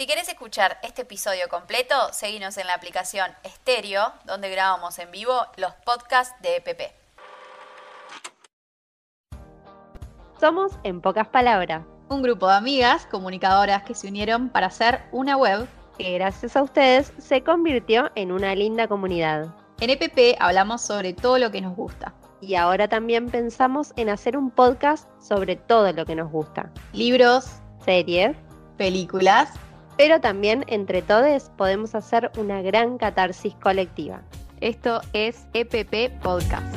Si querés escuchar este episodio completo, seguinos en la aplicación Stereo, donde grabamos en vivo los podcasts de EPP. Somos En Pocas Palabras, un grupo de amigas comunicadoras que se unieron para hacer una web que gracias a ustedes se convirtió en una linda comunidad. En EPP hablamos sobre todo lo que nos gusta. Y ahora también pensamos en hacer un podcast sobre todo lo que nos gusta. Libros, series, películas pero también entre todos podemos hacer una gran catarsis colectiva. Esto es EPP Podcast.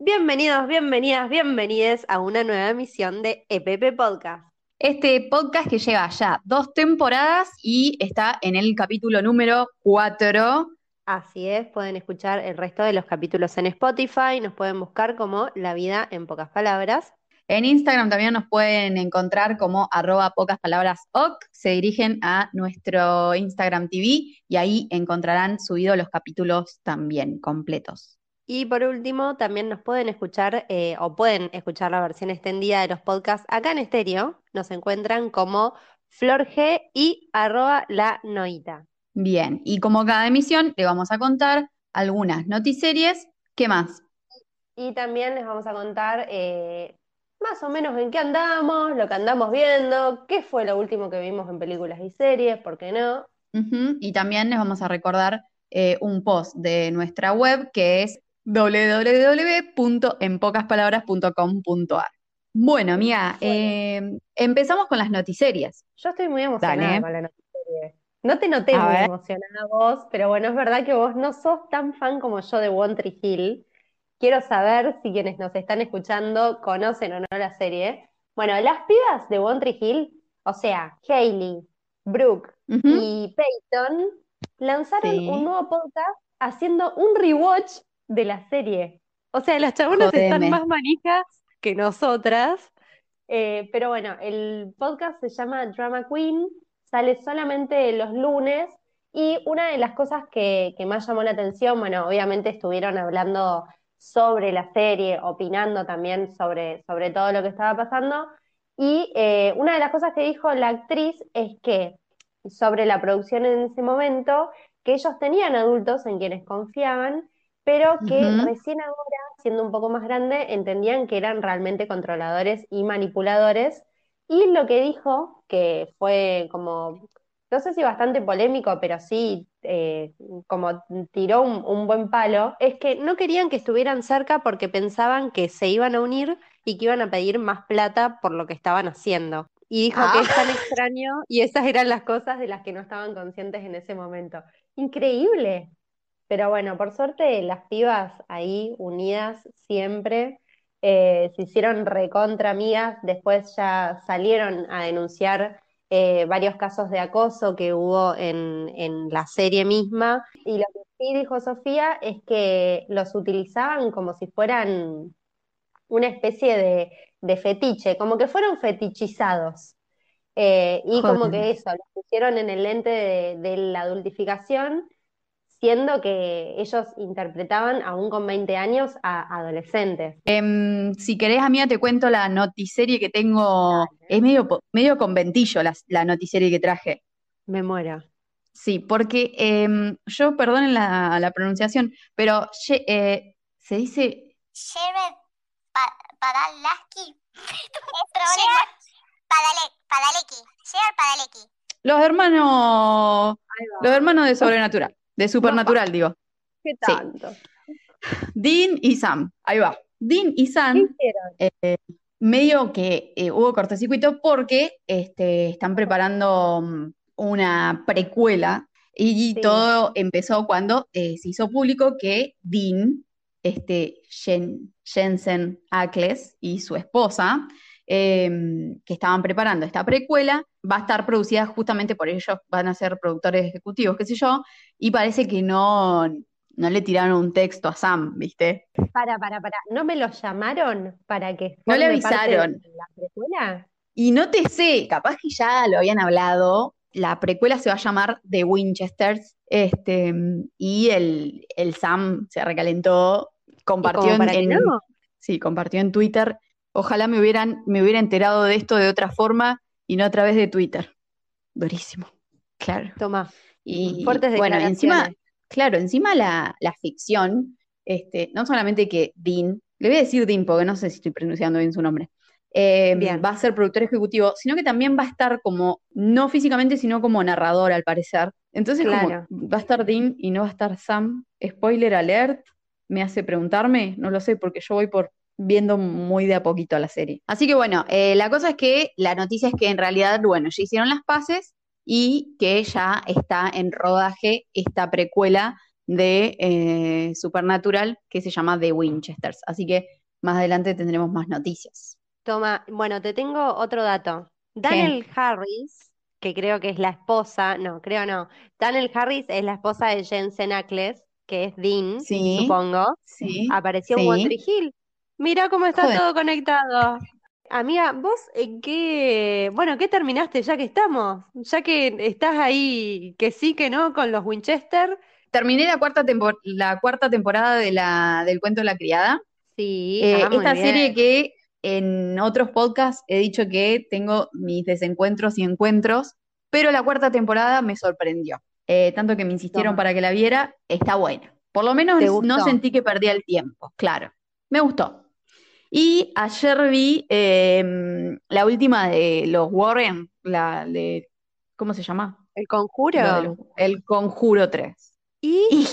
Bienvenidos, bienvenidas, bienvenides a una nueva emisión de EPP Podcast. Este podcast que lleva ya dos temporadas y está en el capítulo número 4. Así es, pueden escuchar el resto de los capítulos en Spotify, nos pueden buscar como La vida en pocas palabras. En Instagram también nos pueden encontrar como arroba pocas palabras oc. Se dirigen a nuestro Instagram TV y ahí encontrarán subidos los capítulos también completos. Y por último, también nos pueden escuchar eh, o pueden escuchar la versión extendida de los podcasts acá en estéreo. Nos encuentran como Flor G y arroba la noita. Bien, y como cada emisión, le vamos a contar algunas notiseries. ¿Qué más? Y también les vamos a contar eh, más o menos en qué andamos, lo que andamos viendo, qué fue lo último que vimos en películas y series, ¿por qué no? Y también les vamos a recordar eh, un post de nuestra web que es www.enpocaspalabras.com.ar. Bueno, amiga, em, empezamos con las noticerias. Yo estoy muy emocionada con la notiserie. No te noté muy emocionada vos, pero bueno, es verdad que vos no sos tan fan como yo de One Tree Hill. Quiero saber si quienes nos están escuchando conocen o no la serie. Bueno, las pibas de One Tree Hill, o sea, Hailey, Brooke y Peyton, lanzaron un nuevo podcast haciendo un rewatch de la serie. O sea, las chabonas están más manijas que nosotras. Eh, pero bueno, el podcast se llama Drama Queen, sale solamente los lunes. Y una de las cosas que, que más llamó la atención, bueno, obviamente estuvieron hablando sobre la serie, opinando también sobre, sobre todo lo que estaba pasando. Y eh, una de las cosas que dijo la actriz es que sobre la producción en ese momento, que ellos tenían adultos en quienes confiaban, pero que recién ahora, siendo un poco más grande, entendían que eran realmente controladores y manipuladores. Y lo que dijo, que fue como no sé si bastante polémico, pero sí eh, como tiró un, buen palo, es que no querían que estuvieran cerca porque pensaban que se iban a unir y que iban a pedir más plata por lo que estaban haciendo. Y dijo que es tan ah. extraño y esas eran las cosas de las que no estaban conscientes en ese momento. Increíble. Pero bueno, por suerte las pibas ahí unidas siempre eh, se hicieron recontra amigas, después ya salieron a denunciar eh, varios casos de acoso que hubo en, la serie misma. Y lo que sí dijo Sofía es que los utilizaban como si fueran una especie de, fetiche, como que fueron fetichizados. Eh, y como que eso, los pusieron en el lente de la adultificación siendo que ellos interpretaban aún con 20 años a adolescentes. Em, si querés, amiga, te cuento la notiserie que tengo. Es medio, medio conventillo la, la notiserie que traje. Me muero. Sí, porque em, yo, perdonen la, pronunciación, pero eh, se dice. Padalaki. Padaleki. Los hermanos. Los hermanos de Sobrenatural. De Supernatural, digo. ¿Qué tanto? Dean y Sam, ahí va. Dean y Sam, eh, medio que eh, hubo cortocircuito porque este, están preparando mm, una precuela y todo empezó cuando eh, se hizo público que Dean, este, Jensen Ackles y su esposa, em, que estaban preparando esta precuela, va a estar producida justamente por ellos, van a ser productores ejecutivos, qué sé yo, y parece que no, no le tiraron un texto a Sam, ¿viste? Para, para, para, ¿no me lo llamaron para que no le avisaron la precuela? Y no te sé, capaz que ya lo habían hablado. La precuela se va a llamar The Winchesters, este, y el, el Sam se recalentó, compartió en, sí, compartió en Twitter. Ojalá me hubieran, me hubiera enterado de esto de otra forma y no a través de Twitter. Durísimo, claro. Toma. Y bueno, encima, claro, encima la, ficción, este, no solamente que Dean, le voy a decir Dean porque no sé si estoy pronunciando bien su nombre, eh, va a ser productor ejecutivo, sino que también va a estar como, no físicamente, sino como narrador al parecer. Entonces, como va a estar Dean y no va a estar Sam. Spoiler alert, me hace preguntarme, no lo sé, porque yo voy por viendo muy de a poquito la serie. Así que bueno, eh, la cosa es que la noticia es que en realidad, bueno, ya hicieron las paces y que ya está en rodaje esta precuela de eh, Supernatural que se llama The Winchesters. Así que más adelante tendremos más noticias. Toma, bueno, te tengo otro dato. Daniel Harris, que creo que es la esposa, no, creo no. Daniel Harris es la esposa de Jensen Ackles, que es Dean, supongo. Sí, Apareció en One Hill. Mira cómo está todo conectado. Amiga, vos en qué, bueno, ¿qué terminaste ya que estamos? Ya que estás ahí, que sí, que no, con los Winchester. Terminé la cuarta, la cuarta temporada de la, del cuento de la criada. Sí, eh, ah, esta serie que en otros podcasts he dicho que tengo mis desencuentros y encuentros, pero la cuarta temporada me sorprendió. Eh, tanto que me insistieron para que la viera, está buena. Por lo menos no sentí que perdía el tiempo, claro. Me gustó. Y ayer vi em, la última de los Warren, la de, ¿cómo se llama? El Conjuro. el Conjuro 3. ¿Y?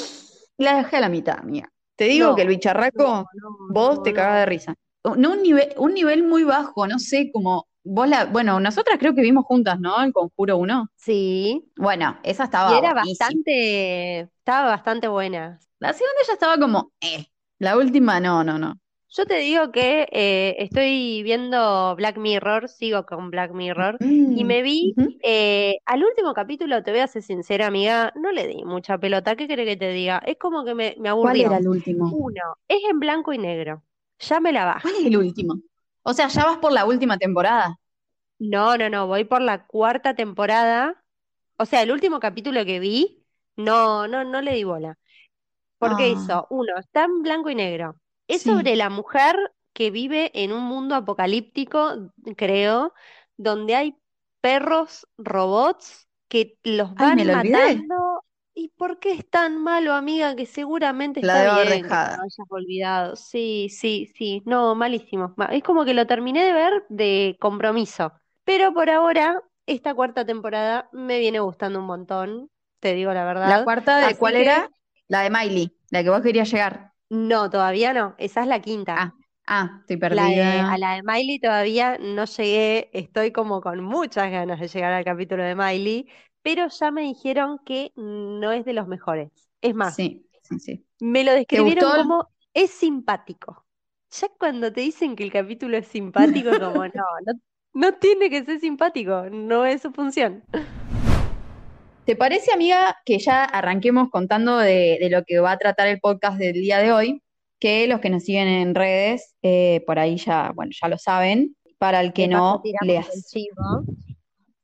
la dejé a la mitad, mía. Te digo que el bicharraco, vos te cagas de risa no un nivel, un nivel muy bajo, no sé, como vos la, bueno, nosotras creo que vimos juntas, ¿no? El Conjuro 1. Sí. Bueno, esa estaba y era bastante, estaba bastante buena. La segunda ya estaba como, eh. La última, no, no, no. Yo te digo que eh, estoy viendo Black Mirror, sigo con Black Mirror, y me vi eh, al último capítulo, te voy a ser sincera, amiga, no le di mucha pelota. ¿Qué querés que te diga? Es como que me, me aburrió. ¿Cuál era el último? Uno, es en blanco y negro. Ya me la bajo. ¿Cuál es el último? O sea, ya vas por la última temporada. No, no, no, voy por la cuarta temporada. O sea, el último capítulo que vi, no, no, no le di bola. Porque ah. eso, uno, está en blanco y negro. Es sobre la mujer que vive en un mundo apocalíptico, creo, donde hay perros robots que los van matando ¿Y por qué es tan malo, amiga? Que seguramente La está bien que hayas olvidado. Sí, sí, sí. No, malísimo. Es como que lo terminé de ver de compromiso. Pero por ahora, esta cuarta temporada me viene gustando un montón, te digo la verdad. ¿La cuarta de cuál era? La de Miley, la que vos querías llegar. No, todavía no. Esa es la quinta. Ah, ah estoy perdida. a la de Miley todavía no llegué. Estoy como con muchas ganas de llegar al capítulo de Miley pero ya me dijeron que no es de los mejores. Es más, sí, sí, sí. me lo describieron como es simpático. Ya cuando te dicen que el capítulo es simpático, como no, no, tiene que ser simpático, no es su función. ¿Te parece, amiga, que ya arranquemos contando de, lo que va a tratar el podcast del día de hoy? Que los que nos siguen en redes, eh, por ahí ya, bueno, ya lo saben. Para el que no, leas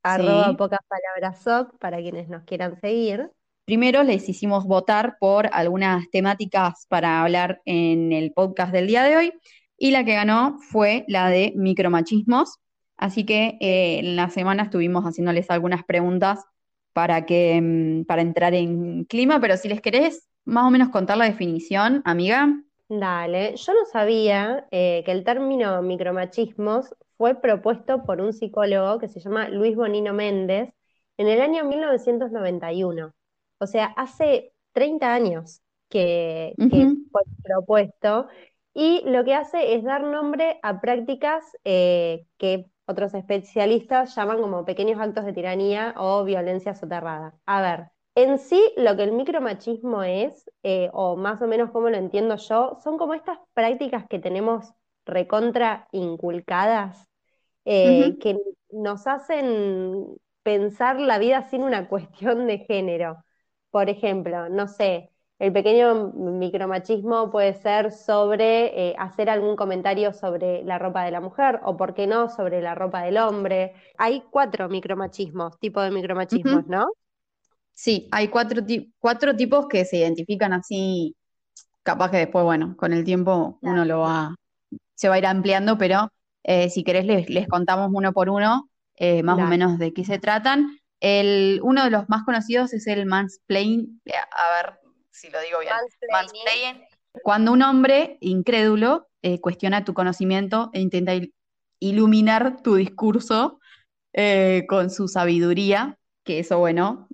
arroba pocas palabras soc para quienes nos quieran seguir. Primero les hicimos votar por algunas temáticas para hablar en el podcast del día de hoy y la que ganó fue la de micromachismos. Así que eh, en la semana estuvimos haciéndoles algunas preguntas para, que, mm, para entrar en clima, pero si les querés más o menos contar la definición, amiga. Dale, yo no sabía eh, que el término micromachismos fue propuesto por un psicólogo que se llama Luis Bonino Méndez en el año 1991. O sea, hace 30 años que, fue propuesto y lo que hace es dar nombre a prácticas eh, que otros especialistas llaman como pequeños actos de tiranía o violencia soterrada. A ver, en sí lo que el micromachismo es, eh, o más o menos como lo entiendo yo, son como estas prácticas que tenemos recontra inculcadas eh, que nos hacen pensar la vida sin una cuestión de género. Por ejemplo, no sé, el pequeño micromachismo puede ser sobre eh, hacer algún comentario sobre la ropa de la mujer o, por qué no, sobre la ropa del hombre. Hay cuatro micromachismos, tipos de micromachismos, ¿no? Sí, hay cuatro, cuatro tipos que se identifican así, capaz que después, bueno, con el tiempo uno lo va, se va a ir ampliando, pero eh, si querés les, contamos uno por uno. eh, más o menos de qué se tratan. El, uno de los más conocidos es el mansplain, a ver si lo digo bien. Mansplaining. Cuando un hombre incrédulo eh, cuestiona tu conocimiento e intenta iluminar tu discurso con su sabiduría, que eso, bueno,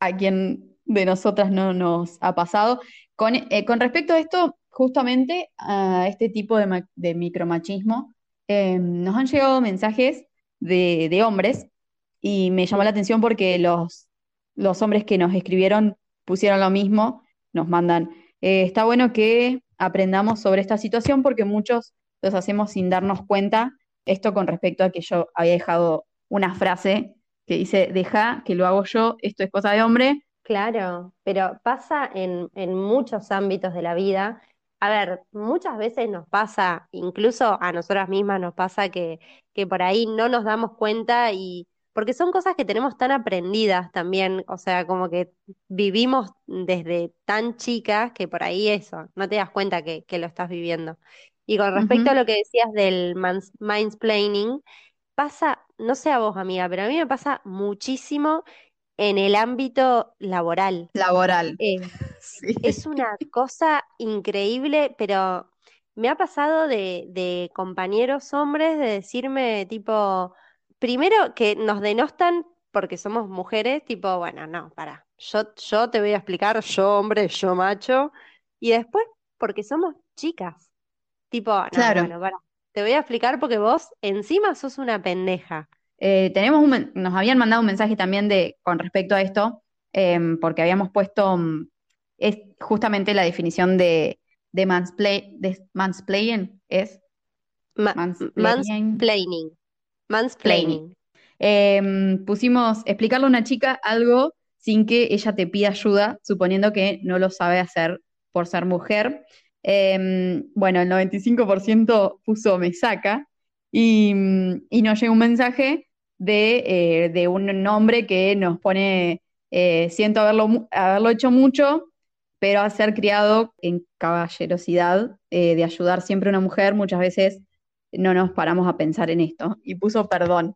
a quien de nosotras no nos ha pasado. Con, con respecto a esto, justamente a este tipo de, micromachismo, nos han llegado mensajes de, hombres y me llamó la atención porque los, los hombres que nos escribieron pusieron lo mismo, nos mandan. Eh, está bueno que aprendamos sobre esta situación porque muchos los hacemos sin darnos cuenta. Esto con respecto a que yo había dejado una frase que dice, deja que lo hago yo, esto es cosa de hombre. Claro, pero pasa en, en muchos ámbitos de la vida. A ver, muchas veces nos pasa, incluso a nosotras mismas nos pasa que que por ahí no nos damos cuenta y porque son cosas que tenemos tan aprendidas también, o sea, como que vivimos desde tan chicas que por ahí eso, no te das cuenta que, lo estás viviendo. Y con respecto a lo que decías del mindsplaining, pasa, no sé a vos, amiga, pero a mí me pasa muchísimo en el ámbito laboral. Laboral. Eh, es una cosa increíble, pero me ha pasado de, compañeros hombres de decirme tipo, primero que nos denostan porque somos mujeres, tipo, bueno, no, para, yo, yo te voy a explicar, yo hombre, yo macho, y después porque somos chicas, tipo, no, claro. bueno, para, te voy a explicar porque vos encima sos una pendeja. Eh, tenemos nos habían mandado un mensaje también de con respecto a esto, em, porque habíamos puesto mm, es justamente la definición de de, mansplay, de mansplaining es mansplaining. Mansplaining. Em, pusimos explicarle a una chica algo sin que ella te pida ayuda, suponiendo que no lo sabe hacer por ser mujer. Em, bueno, el 95% puso me saca y, nos llega un mensaje de, eh, un hombre que nos pone, eh, siento haberlo, haberlo hecho mucho, pero al ser criado en caballerosidad, eh, de ayudar siempre a una mujer, muchas veces no nos paramos a pensar en esto. Y puso perdón.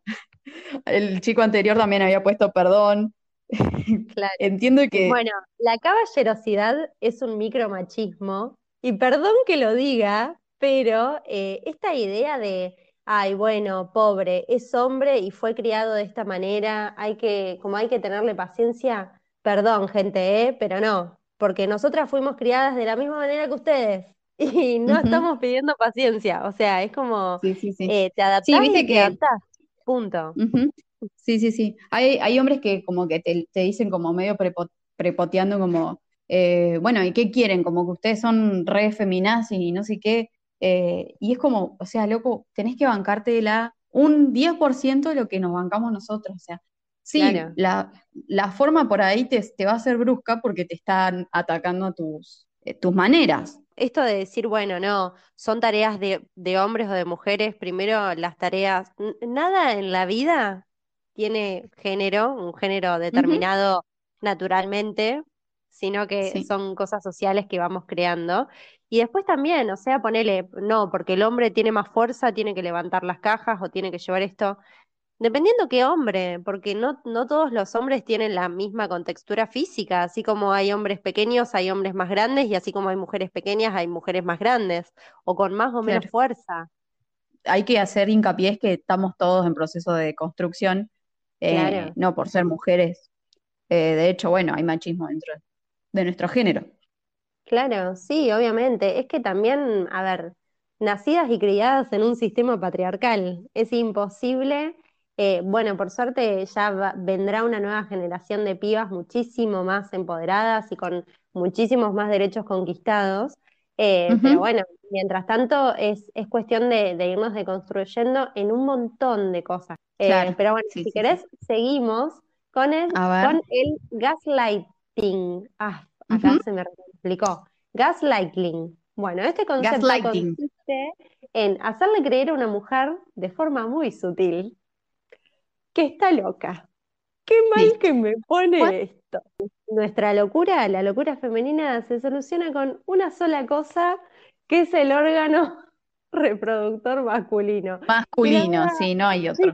El chico anterior también había puesto perdón. Claro. Entiendo que... Bueno, la caballerosidad es un micromachismo, y perdón que lo diga, pero eh, esta idea de, ay, bueno, pobre, es hombre y fue criado de esta manera, hay que, como hay que tenerle paciencia, perdón, gente, ¿eh? pero no, porque nosotras fuimos criadas de la misma manera que ustedes y no estamos pidiendo paciencia, o sea, es como eh, te adaptás y te adaptás, punto. Sí, sí, sí. Hay, hay hombres que como que te, dicen como medio prepoteando como, eh, bueno, ¿y qué quieren? Como que ustedes son re feminazis y no sé qué. Eh, y es como, o sea, loco, tenés que bancarte la un 10% de lo que nos bancamos nosotros. O sea, Sí, la, forma por ahí te, va a ser brusca porque te están atacando tus, eh, tus maneras. Esto de decir, bueno, no, son tareas de, hombres o de mujeres, primero las tareas, nada en la vida tiene género, un género determinado naturalmente, sino que son cosas sociales que vamos creando. Y después también, o sea, ponele, no, porque el hombre tiene más fuerza, tiene que levantar las cajas o tiene que llevar esto. Dependiendo qué hombre, porque no, no todos los hombres tienen la misma contextura física, así como hay hombres pequeños, hay hombres más grandes, y así como hay mujeres pequeñas, hay mujeres más grandes, o con más o menos fuerza. Hay que hacer hincapié es que estamos todos en proceso de construcción, eh, no por ser mujeres. Eh, de hecho, bueno, hay machismo dentro de nuestro género. Claro, sí, obviamente. Es que también, a ver, nacidas y criadas en un sistema patriarcal, es imposible eh, bueno, por suerte ya vendrá una nueva generación de pibas muchísimo más empoderadas y con muchísimos más derechos conquistados. Eh, pero bueno, mientras tanto es, cuestión de, irnos deconstruyendo en un montón de cosas. Eh, pero bueno, si querés, seguimos con el, con el gaslighting. Ah, acá se me explicó. Gaslighting. Bueno, este concepto consiste en hacerle creer a una mujer de forma muy sutil que está loca. Qué mal que me pone esto. Nuestra locura, la locura femenina, se soluciona con una sola cosa, que es el órgano reproductor masculino. Masculino, sí, no hay otro.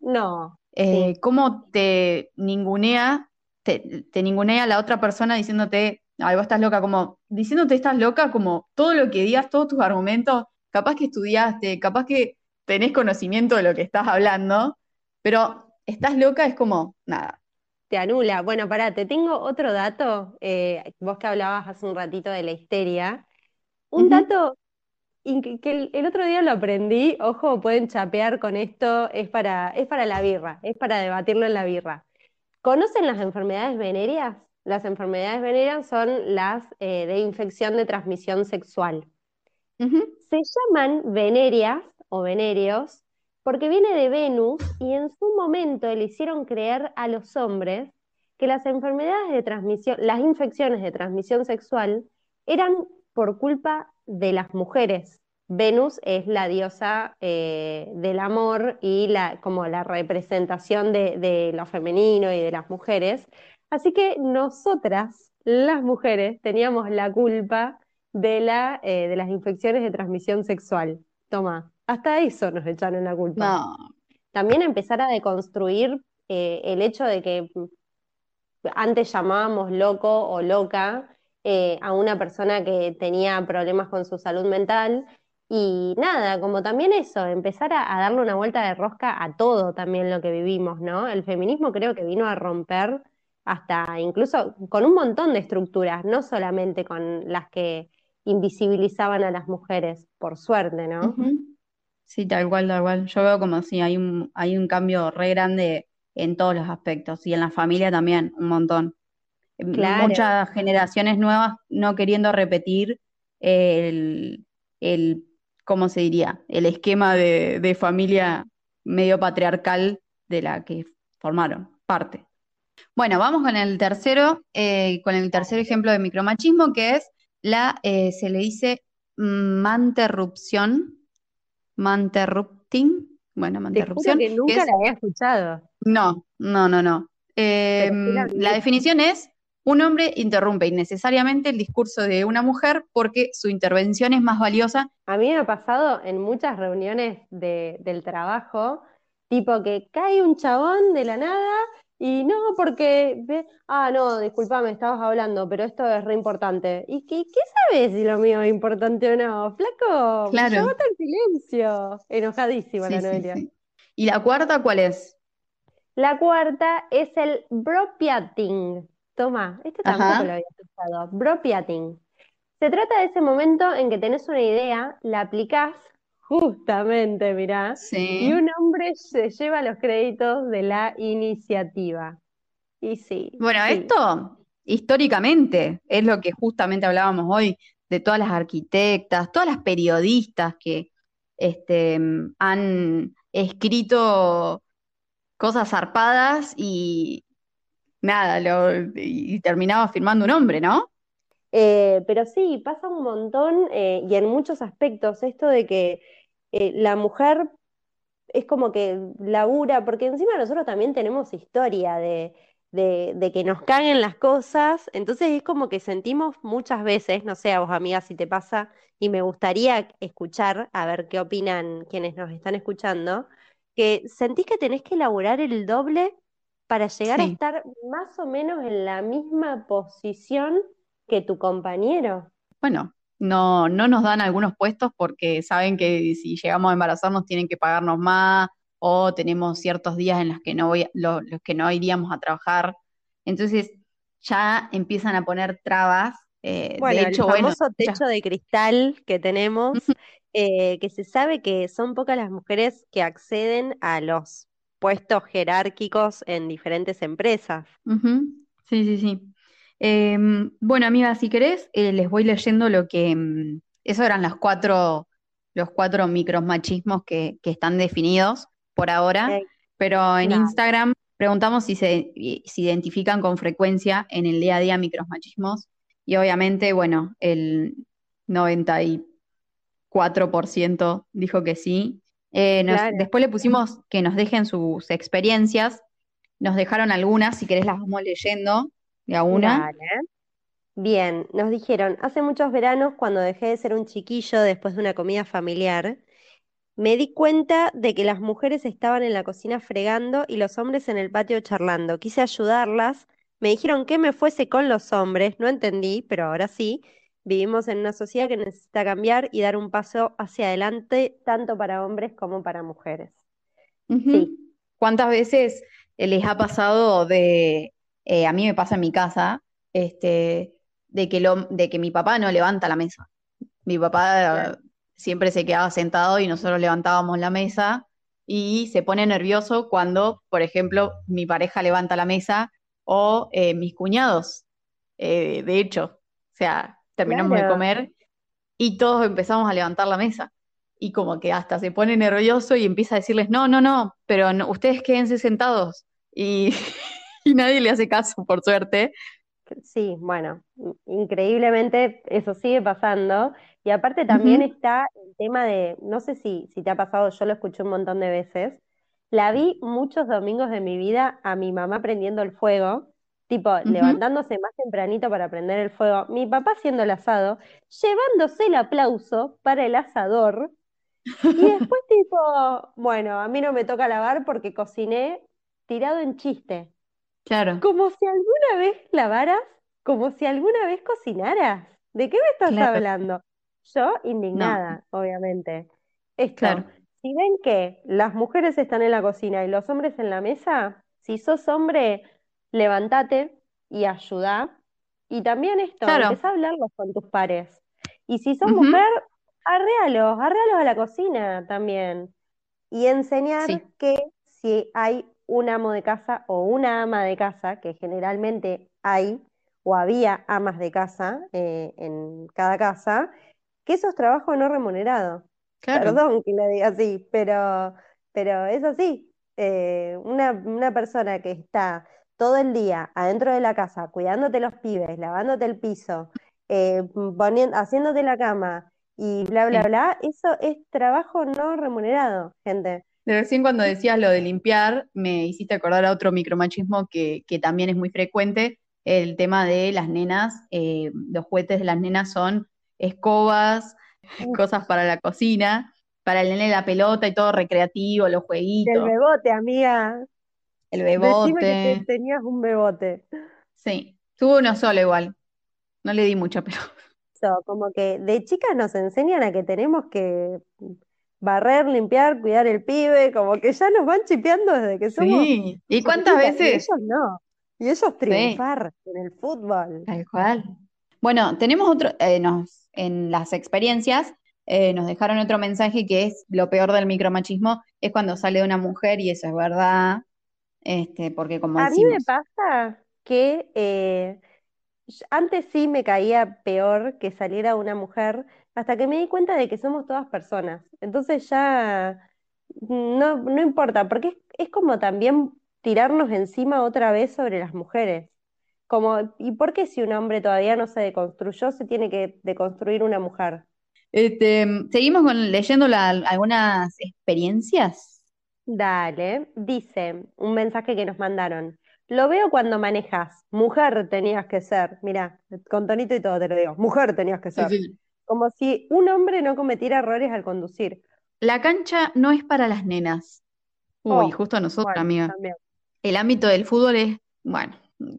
no. Eh, ¿Cómo te ningunea, te, te ningunea la otra persona diciéndote, ay, vos estás loca, como diciéndote estás loca, como todo lo que digas, todos tus argumentos, capaz que estudiaste, capaz que tenés conocimiento de lo que estás hablando, pero estás loca es como, nada. Te anula. Bueno, pará, te tengo otro dato, eh, vos que hablabas hace un ratito de la histeria, un dato que el, otro día lo aprendí, ojo, pueden chapear con esto, es para, es para la birra, es para debatirlo en la birra. ¿Conocen las enfermedades venéreas? Las enfermedades venéreas son las eh, de infección de transmisión sexual. Se llaman venéreas o venéreos porque viene de Venus y en su momento le hicieron creer a los hombres que las enfermedades de transmisión, las infecciones de transmisión sexual eran por culpa de las mujeres. Venus es la diosa eh, del amor y la, como la representación de, lo femenino y de las mujeres. Así que nosotras, las mujeres, teníamos la culpa de, eh, de las infecciones de transmisión sexual. Toma, hasta eso nos echaron la culpa. También empezar a deconstruir eh, el hecho de que antes llamábamos loco o loca eh, a una persona que tenía problemas con su salud mental. Y nada, como también eso, empezar a, darle una vuelta de rosca a todo también lo que vivimos, ¿no? El feminismo creo que vino a romper hasta incluso con un montón de estructuras, no solamente con las que invisibilizaban a las mujeres, por suerte, ¿no? Sí, tal cual, tal cual. Yo veo como si hay un, hay un cambio re grande en todos los aspectos y en la familia también, un montón. Muchas generaciones nuevas no queriendo repetir el, el ¿cómo se diría? El esquema de, familia medio patriarcal de la que formaron parte. Bueno, vamos con el tercero, eh, con el tercer ejemplo de micromachismo, que es la, eh, se le dice manterrupción, manterrupting, bueno, manterrupción. que nunca la había escuchado. No, no, no, no. Em, la definición es un hombre interrumpe innecesariamente el discurso de una mujer porque su intervención es más valiosa. A mí me ha pasado en muchas reuniones del trabajo, tipo que cae un chabón de la nada y no, porque, ah, no, disculpame, estabas hablando, pero esto es re importante. ¿Y qué, qué sabes si lo mío es importante o no? Flaco, claro. el silencio. Enojadísima la Noelia. ¿Y la cuarta cuál es? La cuarta es el bropiating. Toma, este tampoco lo había escuchado. Bropiating. Se trata de ese momento en que tenés una idea, la aplicás justamente, mirá, y un hombre se lleva los créditos de la iniciativa. Y sí. Bueno, esto históricamente es lo que justamente hablábamos hoy de todas las arquitectas, todas las periodistas que este, han escrito cosas zarpadas y, nada, lo, y terminaba firmando un hombre, ¿no? Eh, pero sí, pasa un montón eh, y en muchos aspectos esto de que eh, la mujer es como que labura, porque encima nosotros también tenemos historia de, de, que nos caguen las cosas, entonces es como que sentimos muchas veces, no sé a vos amigas si te pasa, y me gustaría escuchar, a ver qué opinan quienes nos están escuchando, que sentís que tenés que elaborar el doble para llegar a estar más o menos en la misma posición que tu compañero. Bueno, no, no nos dan algunos puestos porque saben que si llegamos a embarazarnos tienen que pagarnos más o tenemos ciertos días en los que no voy, los que no iríamos a trabajar. Entonces ya empiezan a poner trabas. Eh, bueno, de hecho, el famoso techo de cristal que tenemos, eh, que se sabe que son pocas las mujeres que acceden a los puestos jerárquicos en diferentes empresas. Sí, sí, sí. Em, bueno, amiga, si querés, eh, les voy leyendo lo que. Mm, eso eran las cuatro, los cuatro micromachismos que, que están definidos por ahora, pero en Instagram preguntamos si se si identifican con frecuencia en el día a día micromachismos, y obviamente, bueno, el 94% dijo que sí, eh, después le pusimos que nos dejen sus experiencias. Nos dejaron algunas, si querés las vamos leyendo de a una. Bien, nos dijeron, hace muchos veranos, cuando dejé de ser un chiquillo después de una comida familiar, me di cuenta de que las mujeres estaban en la cocina fregando y los hombres en el patio charlando. Quise ayudarlas, me dijeron que me fuese con los hombres, no entendí, pero ahora sí. Vivimos en una sociedad que necesita cambiar y dar un paso hacia adelante, tanto para hombres como para mujeres. Sí. ¿Cuántas veces les ha pasado de, eh, a mí me pasa en mi casa, este, de que, lo, de que mi papá no levanta la mesa. Mi papá siempre se quedaba sentado y nosotros levantábamos la mesa y se pone nervioso cuando, por ejemplo, mi pareja levanta la mesa o eh, mis cuñados. Eh, de hecho, o sea, terminamos de comer y todos empezamos a levantar la mesa. Y como que hasta se pone nervioso y empieza a decirles, no, no, no, pero ustedes quédense sentados. Y, y nadie le hace caso, por suerte. Sí, bueno, increíblemente eso sigue pasando. Y aparte también está el tema de, no sé si, si te ha pasado, yo lo escuché un montón de veces, la vi muchos domingos de mi vida a mi mamá prendiendo el fuego, tipo levantándose más tempranito para prender el fuego, mi papá haciendo el asado, llevándose el aplauso para el asador, y después tipo, bueno, a mí no me toca lavar porque cociné tirado en chiste. Claro. Como si alguna vez lavaras, como si alguna vez cocinaras. ¿De qué me estás hablando? Yo indignada, obviamente. Esto, Claro. si ven que las mujeres están en la cocina y los hombres en la mesa, si sos hombre, levántate y ayuda. Y también esto, Claro. empezá a hablarlos con tus pares. Y si sos mujer, arréalos, arréalos a la cocina también. Y enseñar Sí. que si hay un amo de casa o una ama de casa, que generalmente hay o había amas de casa eh, en cada casa, que eso es trabajo no remunerado. Claro. Perdón que lo diga así, pero, pero es así. Eh, una, una persona que está todo el día adentro de la casa, cuidándote los pibes, lavándote el piso, eh, poniendo, haciéndote la cama y bla, bla, Sí. bla, eso es trabajo no remunerado, gente. De recién cuando decías lo de limpiar, me hiciste acordar a otro micromachismo que, que también es muy frecuente, el tema de las nenas, eh, los juguetes de las nenas son escobas, Uf, cosas para la cocina, para el nene la pelota y todo recreativo, los jueguitos, bebote, amiga. el Decime que te- bebote. tenías un bebote. Sí, tuve uno solo igual, no le di mucha pelota. Como que de chicas nos enseñan a que tenemos que barrer, limpiar, cuidar el pibe, como que ya nos van chipeando desde que somos Sí, ¿y cuántas y veces? ellos no. Y ellos Sí, triunfar en el fútbol. tal cual. Bueno, tenemos otro, eh, nos, en las experiencias eh, nos dejaron otro mensaje que es lo peor del micromachismo, es cuando sale una mujer y eso es verdad, este, porque como A mí me pasa que eh, antes sí me caía peor que saliera una mujer, hasta que me di cuenta de que somos todas personas. Entonces ya no, no importa, porque es, es como también tirarnos encima otra vez sobre las mujeres. Como, ¿y por qué si un hombre todavía no se deconstruyó, se tiene que deconstruir una mujer? este, seguimos con, leyendo la- algunas experiencias. Dale, dice un mensaje que nos mandaron. Lo veo cuando manejas. Mujer tenías que ser. Mira, con tonito y todo te lo digo. Mujer tenías que Sí, ser. sí. Como si un hombre no cometiera errores al conducir. La cancha no es para las nenas. Uy, Oh, justo a nosotros, bueno, amiga. también. El ámbito del fútbol es, bueno,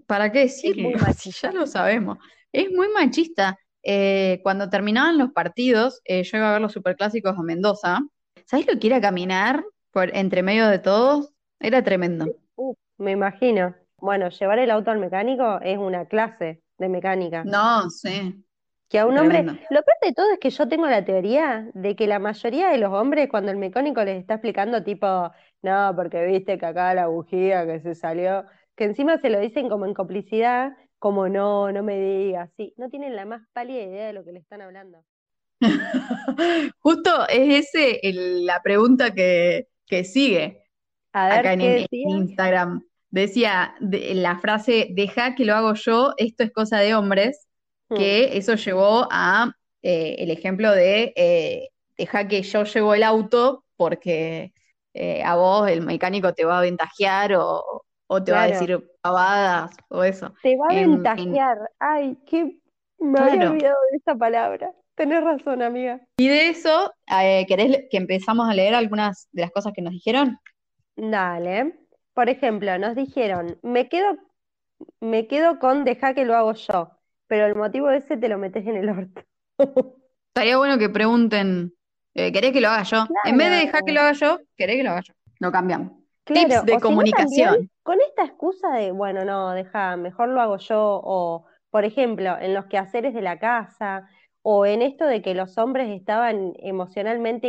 ¿para qué decirlo? Si ya lo sabemos. Es muy machista. Eh, cuando terminaban los partidos, eh, yo iba a ver los superclásicos a Mendoza. ¿Sabés lo que era caminar por entre medio de todos? Era tremendo. Uf, me imagino. Bueno, llevar el auto al mecánico es una clase de mecánica. No, sí, Que a un hombre, tremendo. lo peor de todo es que yo tengo la teoría de que la mayoría de los hombres, cuando el mecánico les está explicando, tipo, no, porque viste que acá la bujía que se salió, que encima se lo dicen como en complicidad, como no, no me digas, sí, no tienen la más pálida idea de lo que le están hablando. Justo es ese el- la pregunta que, que sigue A ver acá en. Instagram. Decía de- la frase, deja que lo hago yo, esto es cosa de hombres. Que eso llevó a eh, el ejemplo de eh, deja que yo llevo el auto porque eh, a vos el mecánico te va a ventajear o, o te va a Claro. decir pavadas o eso. Te va a En- en- ventajear. Ay, qué, Me había olvidado de esa palabra. Tenés razón, amiga. Y de eso, eh, ¿querés que empezamos a leer algunas de las cosas que nos dijeron? Dale. Por ejemplo, nos dijeron, me quedo, me quedo con deja que lo hago yo, pero el motivo ese te lo metes en el orto. Estaría bueno que pregunten, eh, ¿querés que lo haga yo? En vez de dejar que lo haga yo, ¿querés que lo haga yo? Lo cambiamos. Tips de comunicación. con esta excusa de, bueno, no, deja, mejor lo hago yo, o por ejemplo, en los quehaceres de la casa, o en esto de que los hombres estaban emocionalmente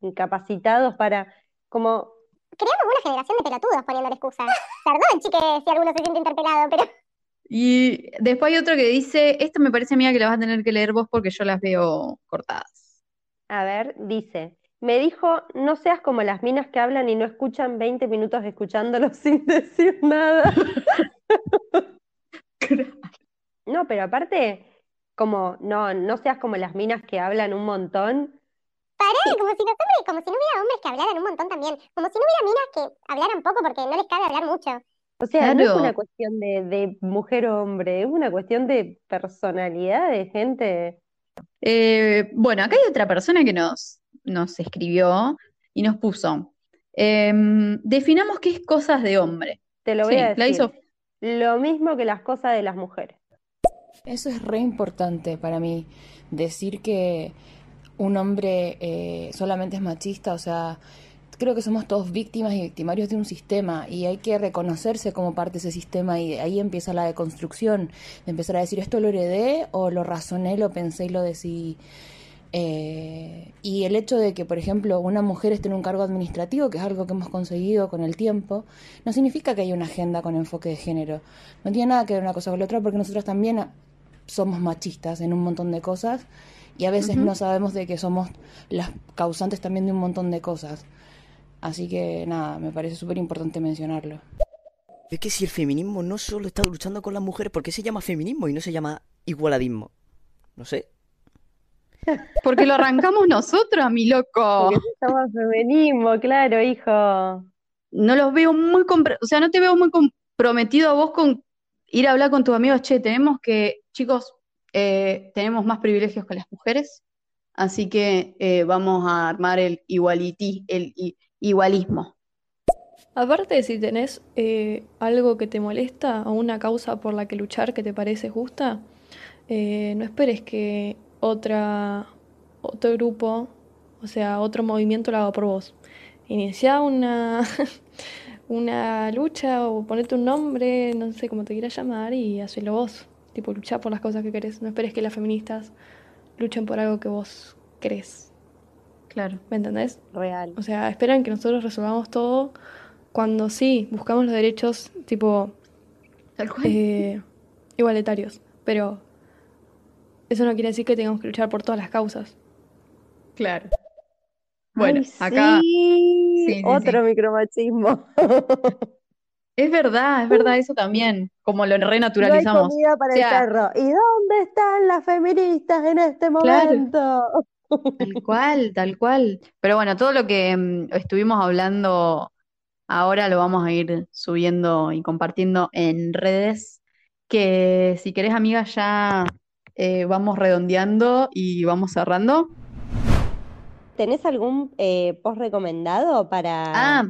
incapacitados para, como... Creamos una generación de pelotudos poniendo la excusa. Perdón, chique, si alguno se siente interpelado, pero... Y después hay otro que dice, esto me parece a mí que la vas a tener que leer vos porque yo las veo cortadas. A ver, dice, me dijo, no seas como las minas que hablan y no escuchan 20 minutos escuchándolo sin decir nada. No, pero aparte, como, no, no seas como las minas que hablan un montón. Pará, como si como si no hubiera hombres que hablaran un montón también. Como si no hubiera minas que hablaran poco porque no les cabe hablar mucho. O sea, no es una cuestión de, de mujer o hombre, es una cuestión de personalidad, de gente. Eh, bueno, acá hay otra persona que nos, nos escribió y nos puso. Em, definamos qué es cosas de hombre. Te lo voy a decir. Lo mismo que las cosas de las mujeres. Eso es re importante para mí, decir que un hombre eh, solamente es machista, o sea, creo que somos todos víctimas y victimarios de un sistema y hay que reconocerse como parte de ese sistema y ahí empieza la deconstrucción, de empezar a decir esto lo heredé o lo razoné, lo pensé y lo decidí. Eh, y el hecho de que, por ejemplo, una mujer esté en un cargo administrativo, que es algo que hemos conseguido con el tiempo, no significa que haya una agenda con enfoque de género. No tiene nada que ver una cosa con la otra porque nosotros también somos machistas en un montón de cosas y a veces no sabemos de que somos las causantes también de un montón de cosas. Así que nada, me parece súper importante mencionarlo. Es que si el feminismo no solo está luchando con las mujeres, ¿por qué se llama feminismo y no se llama igualadismo? No sé. Porque lo arrancamos nosotros, mi loco. Porque somos feminismo, claro, hijo. No los veo muy, o sea, no te veo muy comprometido a vos con ir a hablar con tus amigos, che, tenemos que, chicos, eh, tenemos más privilegios que las mujeres, así que eh, vamos a armar el iguality, el igualismo. Aparte, si tenés eh, algo que te molesta o una causa por la que luchar que te parece justa, no esperes que otra, otro grupo, o sea, otro movimiento lo haga por vos. Inicia una, una lucha o ponerte un nombre, no sé cómo te quieras llamar, y hacelo vos. Tipo, luchar por las cosas que querés. No esperes que las feministas luchen por algo que vos querés. Claro. ¿Me entendés? Real. O sea, esperan que nosotros resolvamos todo cuando sí, buscamos los derechos, tipo. Tal cual. Eh, igualitarios. Pero eso no quiere decir que tengamos que luchar por todas las causas. Claro. Bueno, acá. otro micromachismo. Es verdad, es verdad, eso también, como lo renaturalizamos. No hay para el perro. ¿Y dónde están las feministas en este momento? Tal cual, tal cual. Pero bueno, todo lo que mm, estuvimos hablando ahora lo vamos a ir subiendo y compartiendo en redes. Que si querés, amiga, ya eh, vamos redondeando y vamos cerrando. ¿Tenés algún eh, post recomendado para...? Ah,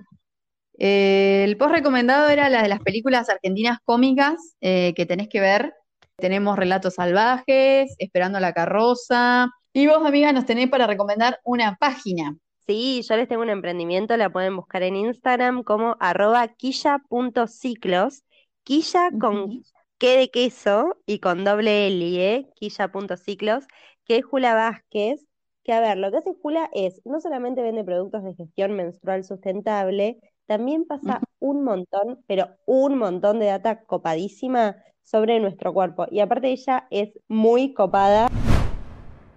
eh, el post recomendado era la de las películas argentinas cómicas que tenés que ver. Tenemos Relatos Salvajes, Esperando la Carroza. Y vos, amiga, nos tenés para recomendar una página. Sí, yo les tengo un emprendimiento, la pueden buscar en Instagram como arroba quilla.ciclos. Quilla con que de queso y con doble L, quilla.ciclos, que es Jula Vázquez que a ver, lo que hace Jula es, no solamente vende productos de gestión menstrual sustentable, también pasa un montón, pero un montón de data copadísima sobre nuestro cuerpo. Y aparte ella es muy copada.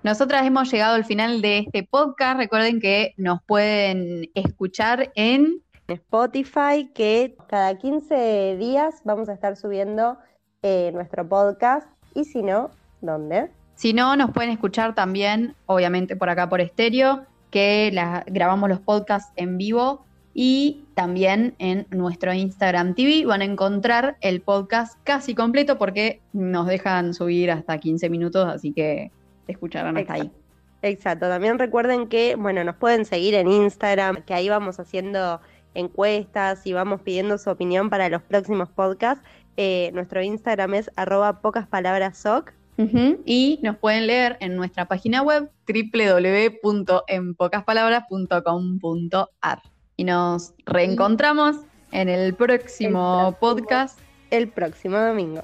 Nosotras hemos llegado al final de este podcast. Recuerden que nos pueden escuchar en Spotify, que cada 15 días vamos a estar subiendo eh, nuestro podcast. Y si no, ¿dónde? Si no, nos pueden escuchar también, obviamente por acá por estéreo, que grabamos los podcasts en vivo Y también en nuestro Instagram TV van a encontrar el podcast casi completo porque nos dejan subir hasta 15 minutos, así que te escucharán hasta ahí. Exacto, también recuerden que, bueno, nos pueden seguir en Instagram, que ahí vamos haciendo encuestas y vamos pidiendo su opinión para los próximos podcasts. Eh, nuestro Instagram es arroba pocas palabras Y nos pueden leer en nuestra página web www.enpocaspalabras.com.ar. Y nos reencontramos en el próximo, podcast. El próximo domingo.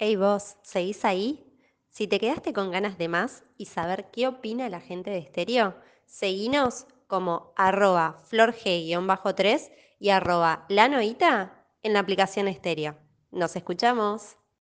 Hey vos, ¿seguís ahí? Si te quedaste con ganas de más y saber qué opina la gente de Estéreo, seguinos como arroba florg-3 y arroba lanoita en la aplicación Estéreo. Nos escuchamos.